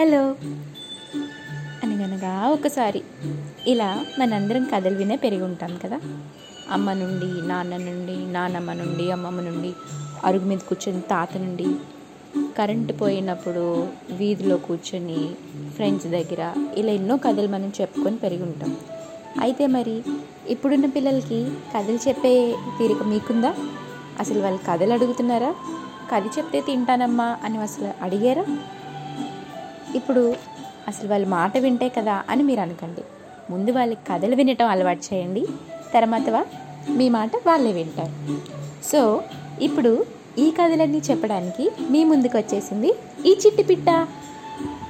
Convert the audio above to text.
Hello. అనగనగా ఒకసారి ఇలా మనందరం కథలు వినే పెరిగి ఉంటాం కదా. అమ్మ నుండి నాన్న నుండి నానమ్మ నుండి అమ్మమ్మ నుండి అరుగు మీద కూర్చొని తాత నుండి కరెంటు పోయినప్పుడు వీధిలో కూర్చొని ఫ్రెండ్స్ దగ్గర ఇలా ఎన్నో కథలు మనం చెప్పుకొని పెరిగి ఉంటాం. అయితే మరి ఇప్పుడున్న పిల్లలకి కథలు చెప్పే తీరిక మీకుందా? అసలు వాళ్ళు కథలు అడుగుతున్నారా? కథ చెప్తే తింటానమ్మా అని అసలు అడిగారా? ఇప్పుడు అసలు వాళ్ళ మాట వింటే కదా అని మీరు అనకండి. ముందు వాళ్ళకి కథలు వినటం అలవాటు చేయండి. తర్వాత మీ మాట వాళ్ళే వింటారు. సో ఇప్పుడు ఈ కథలన్నీ చెప్పడానికి మీ ముందుకు వచ్చేసింది ఈ చిట్టి పిట్ట.